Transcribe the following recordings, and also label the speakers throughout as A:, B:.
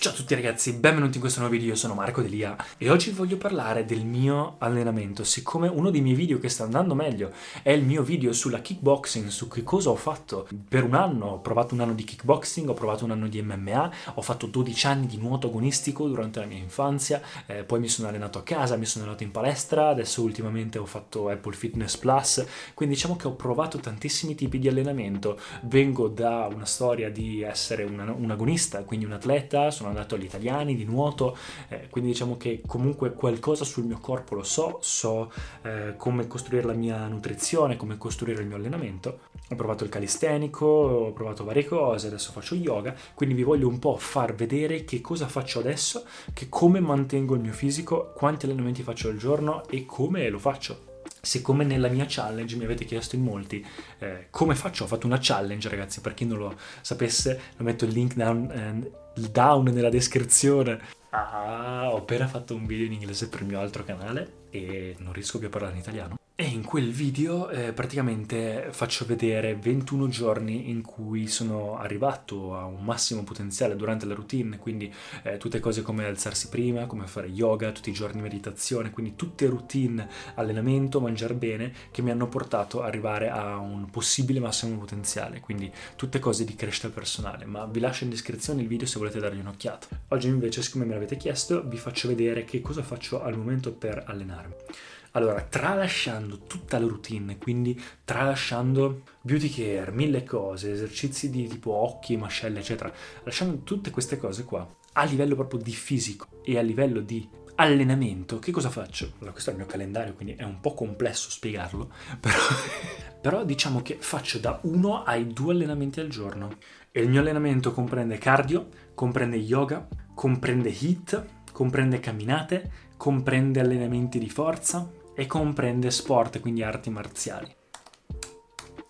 A: Ciao a tutti ragazzi, benvenuti in questo nuovo video, io sono Marco Delia e oggi voglio parlare del mio allenamento, siccome uno dei miei video che sta andando meglio è il mio video sulla kickboxing, su che cosa ho fatto. Per un anno, ho provato un anno di kickboxing, ho provato un anno di MMA, ho fatto 12 anni di nuoto agonistico durante la mia infanzia, eh, poi mi sono allenato a casa, mi sono allenato in palestra, adesso ultimamente ho fatto Apple Fitness Plus, quindi diciamo che ho provato tantissimi tipi di allenamento, vengo da una storia di essere un, un agonista, quindi un atleta, sono sono andato agli italiani di nuoto, eh, quindi diciamo che comunque qualcosa sul mio corpo lo so, so eh, come costruire la mia nutrizione, come costruire il mio allenamento. Ho provato il calistenico, ho provato varie cose, adesso faccio yoga, quindi vi voglio un po' far vedere che cosa faccio adesso, che come mantengo il mio fisico, quanti allenamenti faccio al giorno e come lo faccio siccome nella mia challenge mi avete chiesto in molti eh, come faccio, ho fatto una challenge ragazzi, per chi non lo sapesse lo metto il link down, eh, down nella descrizione. Ah, ho appena fatto un video in inglese per il mio altro canale e non riesco più a parlare in italiano. E in quel video eh, praticamente faccio vedere 21 giorni in cui sono arrivato a un massimo potenziale durante la routine, quindi eh, tutte cose come alzarsi prima, come fare yoga, tutti i giorni meditazione, quindi tutte routine, allenamento, mangiare bene che mi hanno portato ad arrivare a un possibile massimo potenziale, quindi tutte cose di crescita personale, ma vi lascio in descrizione il video se volete dargli un'occhiata. Oggi invece, siccome me l'avete chiesto, vi faccio vedere che cosa faccio al momento per allenarmi. Allora, tralasciando tutta la routine, quindi tralasciando beauty care, mille cose, esercizi di tipo occhi, mascelle, eccetera, lasciando tutte queste cose qua, a livello proprio di fisico e a livello di allenamento, che cosa faccio? Allora, questo è il mio calendario, quindi è un po' complesso spiegarlo, però, però diciamo che faccio da uno ai due allenamenti al giorno. E il mio allenamento comprende cardio, comprende yoga, comprende HIIT, comprende camminate, comprende allenamenti di forza, e comprende sport, quindi arti marziali.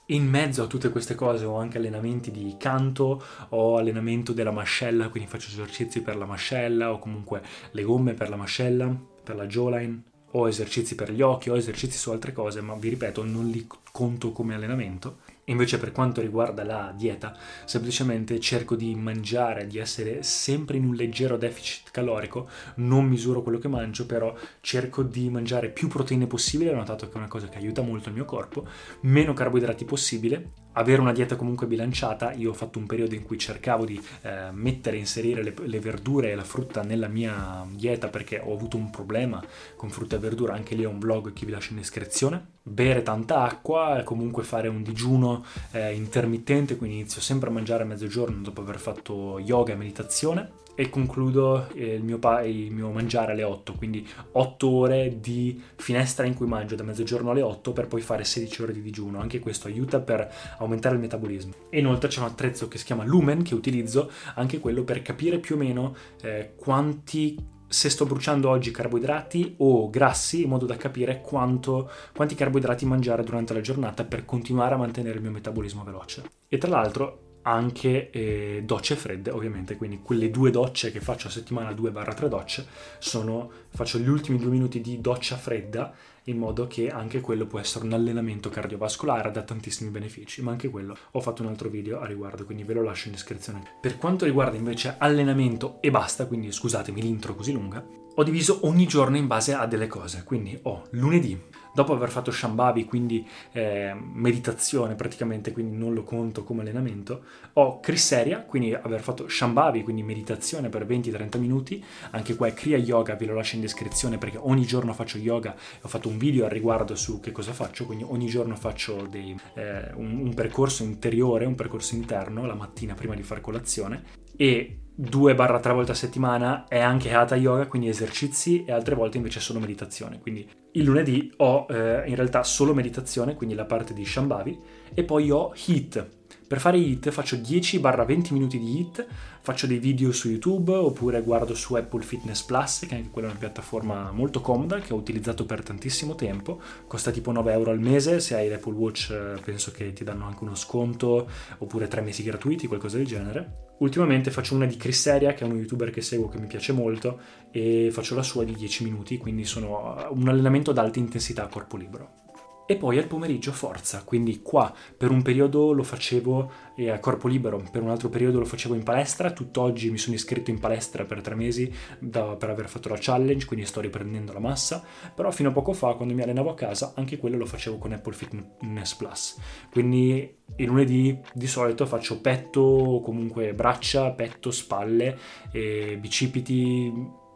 A: In mezzo a tutte queste cose ho anche allenamenti di canto, ho allenamento della mascella, quindi faccio esercizi per la mascella o comunque le gomme per la mascella, per la jawline, ho esercizi per gli occhi, ho esercizi su altre cose, ma vi ripeto, non li conto come allenamento. Invece per quanto riguarda la dieta, semplicemente cerco di mangiare, di essere sempre in un leggero deficit calorico, non misuro quello che mangio, però cerco di mangiare più proteine possibile, ho notato che è una cosa che aiuta molto il mio corpo, meno carboidrati possibile, avere una dieta comunque bilanciata, io ho fatto un periodo in cui cercavo di eh, mettere, inserire le, le, verdure e la frutta nella mia dieta perché ho avuto un problema con frutta e verdura, anche lì ho un blog che vi lascio in descrizione, bere tanta acqua, comunque fare un digiuno eh, intermittente, quindi inizio sempre a mangiare a mezzogiorno dopo aver fatto yoga e meditazione e concludo eh, il, mio pa- il, mio mangiare alle 8, quindi 8 ore di finestra in cui mangio da mezzogiorno alle 8 per poi fare 16 ore di digiuno. Anche questo aiuta per aumentare il metabolismo. E inoltre c'è un attrezzo che si chiama Lumen che utilizzo anche quello per capire più o meno eh, quanti se sto bruciando oggi carboidrati o grassi in modo da capire quanto, quanti carboidrati mangiare durante la giornata per continuare a mantenere il mio metabolismo veloce. E tra l'altro anche eh, docce fredde ovviamente, quindi quelle due docce che faccio a settimana, 2-3 docce, sono, faccio gli ultimi due minuti di doccia fredda in modo che anche quello può essere un allenamento cardiovascolare, da tantissimi benefici, ma anche quello ho fatto un altro video a riguardo, quindi ve lo lascio in descrizione. Per quanto riguarda invece allenamento e basta, quindi scusatemi l'intro così lunga, ho diviso ogni giorno in base a delle cose, quindi ho lunedì dopo aver fatto Shambhavi, quindi eh, meditazione praticamente, quindi non lo conto come allenamento, ho Kriseria, quindi aver fatto Shambhavi, quindi meditazione per 20-30 minuti, anche qua è Kriya Yoga, ve lo lascio in descrizione perché ogni giorno faccio yoga, ho fatto un video al riguardo su che cosa faccio, quindi ogni giorno faccio dei, eh, un, un percorso interiore, un percorso interno la mattina prima di fare colazione e 2-3 volte a settimana è anche Hatha Yoga, quindi esercizi, e altre volte invece solo meditazione. Quindi il lunedì ho eh, in realtà solo meditazione, quindi la parte di Shambhavi, e poi ho HIT, per fare hit faccio 10-20 minuti di hit, faccio dei video su YouTube oppure guardo su Apple Fitness Plus, che anche quella è una piattaforma molto comoda che ho utilizzato per tantissimo tempo, costa tipo 9 euro al mese, se hai l'Apple Watch eh, penso che ti danno anche uno sconto oppure 3 mesi gratuiti, qualcosa del genere. Ultimamente faccio una di Chris Seria, che è uno youtuber che seguo che mi piace molto, e faccio la sua di 10 minuti, quindi sono un allenamento ad alta intensità a corpo libero. E poi al pomeriggio forza, quindi qua per un periodo lo facevo eh, a corpo libero, per un altro periodo lo facevo in palestra, tutt'oggi mi sono iscritto in palestra per tre mesi da, per aver fatto la challenge, quindi sto riprendendo la massa, però fino a poco fa quando mi allenavo a casa anche quello lo facevo con Apple Fitness Plus, quindi il lunedì di solito faccio petto, comunque braccia, petto, spalle, e bicipiti,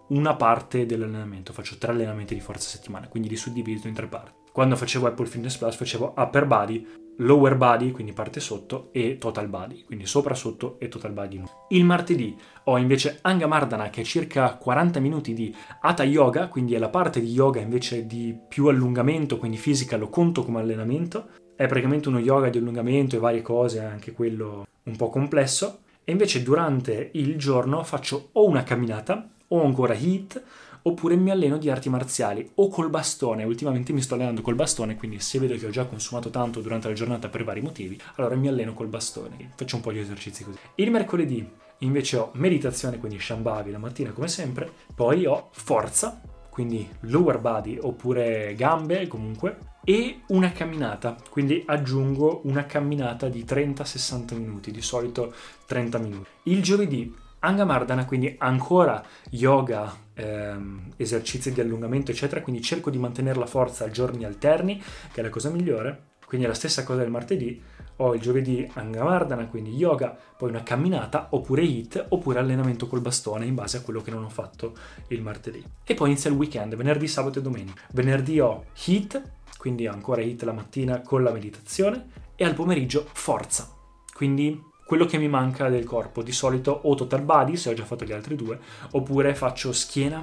A: una parte dell'allenamento, faccio tre allenamenti di forza a settimana, quindi li suddivido in tre parti. Quando facevo Apple Fitness Plus facevo upper body, lower body, quindi parte sotto, e total body, quindi sopra, sotto e total body. Il martedì ho invece Anga Mardana che è circa 40 minuti di Hatha Yoga, quindi è la parte di yoga invece di più allungamento, quindi fisica lo conto come allenamento. È praticamente uno yoga di allungamento e varie cose, anche quello un po' complesso. E invece durante il giorno faccio o una camminata o ancora HIIT oppure mi alleno di arti marziali o col bastone. Ultimamente mi sto allenando col bastone, quindi se vedo che ho già consumato tanto durante la giornata per vari motivi, allora mi alleno col bastone. Faccio un po' di esercizi così. Il mercoledì invece ho meditazione, quindi Shambhavi la mattina come sempre, poi ho forza, quindi lower body oppure gambe comunque, e una camminata, quindi aggiungo una camminata di 30-60 minuti, di solito 30 minuti. Il giovedì Angamardana, quindi ancora yoga, ehm, esercizi di allungamento, eccetera, quindi cerco di mantenere la forza a giorni alterni, che è la cosa migliore. Quindi è la stessa cosa del martedì, ho il giovedì Angamardana, quindi yoga, poi una camminata, oppure HIT, oppure allenamento col bastone in base a quello che non ho fatto il martedì. E poi inizia il weekend, venerdì, sabato e domenica. Venerdì ho HIT, quindi ancora HIT la mattina con la meditazione, e al pomeriggio forza. Quindi quello che mi manca del corpo. Di solito o total body, se ho già fatto gli altri due, oppure faccio schiena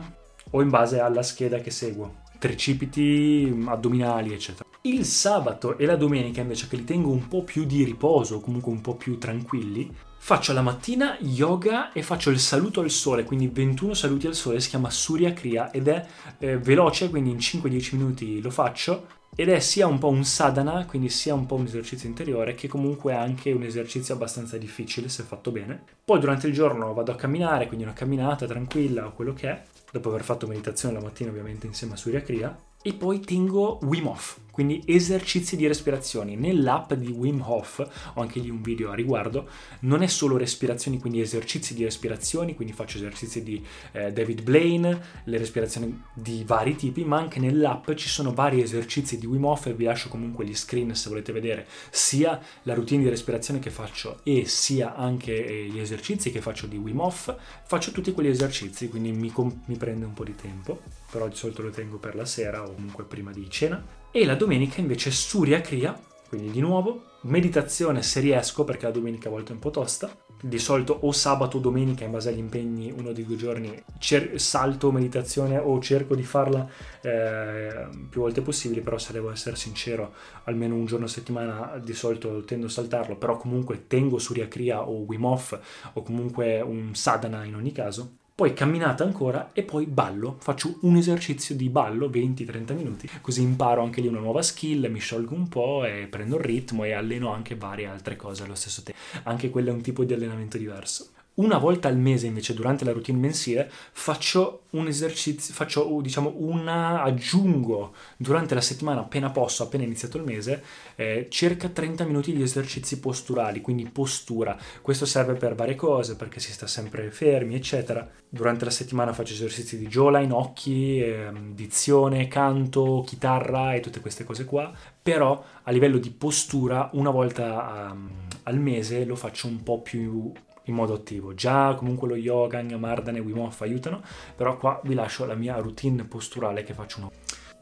A: o in base alla scheda che seguo. Tricipiti, addominali, eccetera. Il sabato e la domenica invece che li tengo un po' più di riposo, comunque un po' più tranquilli, faccio la mattina yoga e faccio il saluto al sole, quindi 21 saluti al sole, si chiama Surya Kriya ed è eh, veloce, quindi in 5-10 minuti lo faccio ed è sia un po' un sadhana, quindi sia un po' un esercizio interiore, che comunque è anche un esercizio abbastanza difficile se fatto bene. Poi durante il giorno vado a camminare, quindi una camminata tranquilla o quello che è, dopo aver fatto meditazione la mattina ovviamente insieme a Surya Kriya, e poi tengo Wim Hof, quindi esercizi di respirazioni. Nell'app di Wim Hof, ho anche lì un video a riguardo, non è solo respirazioni, quindi esercizi di respirazioni, quindi faccio esercizi di eh, David Blaine, le respirazioni di vari tipi, ma anche nell'app ci sono vari esercizi di Wim Hof e vi lascio comunque gli screen se volete vedere sia la routine di respirazione che faccio e sia anche eh, gli esercizi che faccio di Wim Hof. Faccio tutti quegli esercizi, quindi mi, com- mi prende un po' di tempo, però di solito lo tengo per la sera o comunque prima di cena. E la domenica invece Surya Kriya, quindi di nuovo meditazione se riesco perché la domenica a volte è un po' tosta. Di solito o sabato o domenica in base agli impegni uno dei due giorni cer- salto meditazione o cerco di farla eh, più volte possibili, però se devo essere sincero almeno un giorno a settimana di solito tendo a saltarlo, però comunque tengo Surya Kriya o Wim Hof o comunque un sadhana in ogni caso poi camminata ancora e poi ballo, faccio un esercizio di ballo 20-30 minuti, così imparo anche lì una nuova skill, mi sciolgo un po' e prendo il ritmo e alleno anche varie altre cose allo stesso tempo. Anche quello è un tipo di allenamento diverso. Una volta al mese invece durante la routine mensile faccio un esercizio, faccio diciamo una, aggiungo durante la settimana appena posso, appena iniziato il mese, eh, circa 30 minuti di esercizi posturali, quindi postura. Questo serve per varie cose, perché si sta sempre fermi, eccetera. Durante la settimana faccio esercizi di jawline, occhi, eh, dizione, canto, chitarra e tutte queste cose qua, però a livello di postura una volta um, al mese lo faccio un po' più in modo attivo. Già comunque lo yoga, Mardana e Wim Hof aiutano, però qua vi lascio la mia routine posturale che faccio una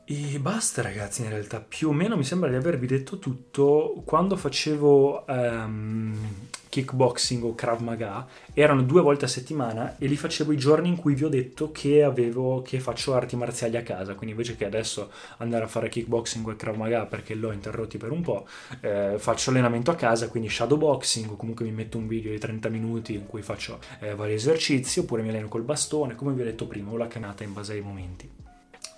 A: e basta ragazzi, in realtà più o meno mi sembra di avervi detto tutto. Quando facevo um, kickboxing o Krav Maga erano due volte a settimana e li facevo i giorni in cui vi ho detto che, avevo, che faccio arti marziali a casa. Quindi invece che adesso andare a fare kickboxing o Krav Maga perché l'ho interrotti per un po', eh, faccio allenamento a casa, quindi shadowboxing o comunque mi metto un video di 30 minuti in cui faccio eh, vari esercizi oppure mi alleno col bastone, come vi ho detto prima, o la canata in base ai momenti.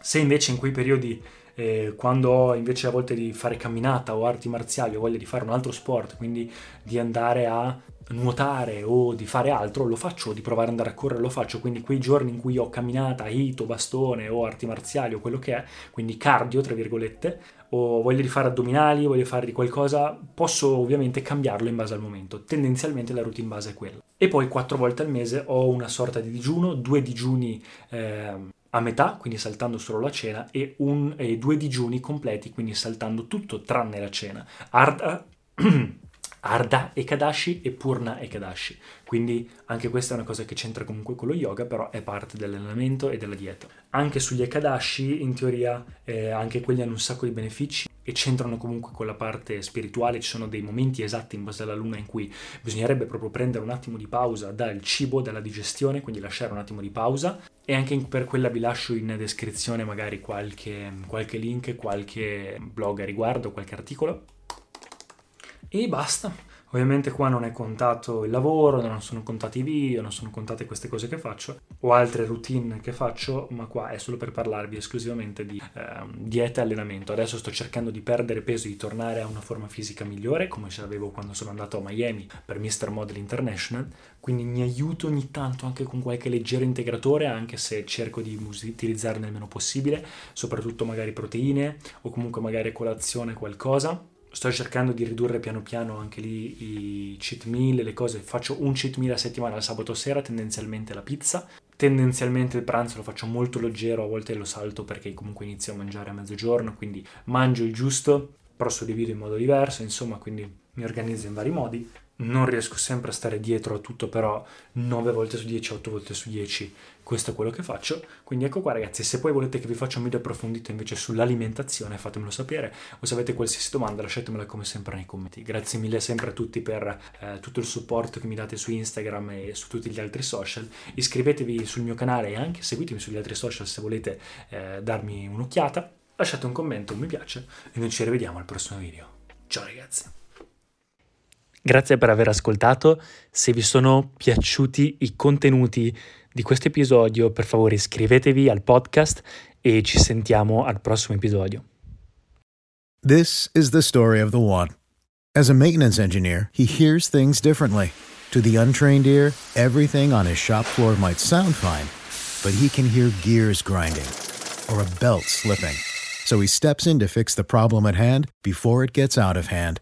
A: Se invece in quei periodi, eh, quando ho invece a volte di fare camminata o arti marziali, ho voglia di fare un altro sport, quindi di andare a nuotare o di fare altro, lo faccio, di provare ad andare a correre, lo faccio, quindi quei giorni in cui ho camminata, hito, bastone o arti marziali o quello che è, quindi cardio, tra virgolette, o voglio di fare addominali, voglio fare di qualcosa, posso ovviamente cambiarlo in base al momento. Tendenzialmente la routine base è quella. E poi quattro volte al mese ho una sorta di digiuno, due digiuni eh, a metà, quindi saltando solo la cena, e, un, e due digiuni completi, quindi saltando tutto tranne la cena. Arda, Arda Ekadashi e Purna Ekadashi. Quindi anche questa è una cosa che c'entra comunque con lo yoga, però è parte dell'allenamento e della dieta. Anche sugli Ekadashi, in teoria, eh, anche quelli hanno un sacco di benefici e c'entrano comunque con la parte spirituale. Ci sono dei momenti esatti in base alla luna in cui bisognerebbe proprio prendere un attimo di pausa dal cibo, dalla digestione, quindi lasciare un attimo di pausa. E anche per quella vi lascio in descrizione magari qualche, qualche link, qualche blog a riguardo, qualche articolo e basta. Ovviamente qua non è contato il lavoro, non sono contati i video, non sono contate queste cose che faccio o altre routine che faccio, ma qua è solo per parlarvi esclusivamente di eh, dieta e allenamento. Adesso sto cercando di perdere peso e di tornare a una forma fisica migliore, come ce l'avevo quando sono andato a Miami per Mr. Model International, quindi mi aiuto ogni tanto anche con qualche leggero integratore, anche se cerco di utilizzarne il meno possibile, soprattutto magari proteine o comunque magari colazione qualcosa sto cercando di ridurre piano piano anche lì i cheat meal, le cose. Faccio un cheat meal a settimana il sabato sera, tendenzialmente la pizza. Tendenzialmente il pranzo lo faccio molto leggero, a volte lo salto perché comunque inizio a mangiare a mezzogiorno, quindi mangio il giusto, però suddivido in modo diverso, insomma, quindi mi organizzo in vari modi non riesco sempre a stare dietro a tutto, però 9 volte su 10, 8 volte su 10, questo è quello che faccio. Quindi ecco qua ragazzi, se poi volete che vi faccia un video approfondito invece sull'alimentazione, fatemelo sapere, o se avete qualsiasi domanda lasciatemela come sempre nei commenti. Grazie mille sempre a tutti per eh, tutto il supporto che mi date su Instagram e su tutti gli altri social. Iscrivetevi sul mio canale e anche seguitemi sugli altri social se volete eh, darmi un'occhiata. Lasciate un commento, un mi piace e noi ci rivediamo al prossimo video. Ciao ragazzi! Grazie per aver ascoltato. Se vi sono piaciuti i contenuti di questo episodio, per favore iscrivetevi al podcast e ci sentiamo al prossimo episodio.
B: This is the story of the one. As a maintenance engineer, he hears things differently. To the untrained ear, everything on his shop floor might sound fine, but he can hear gears grinding or a belt slipping. So he steps in to fix the problem at hand before it gets out of hand.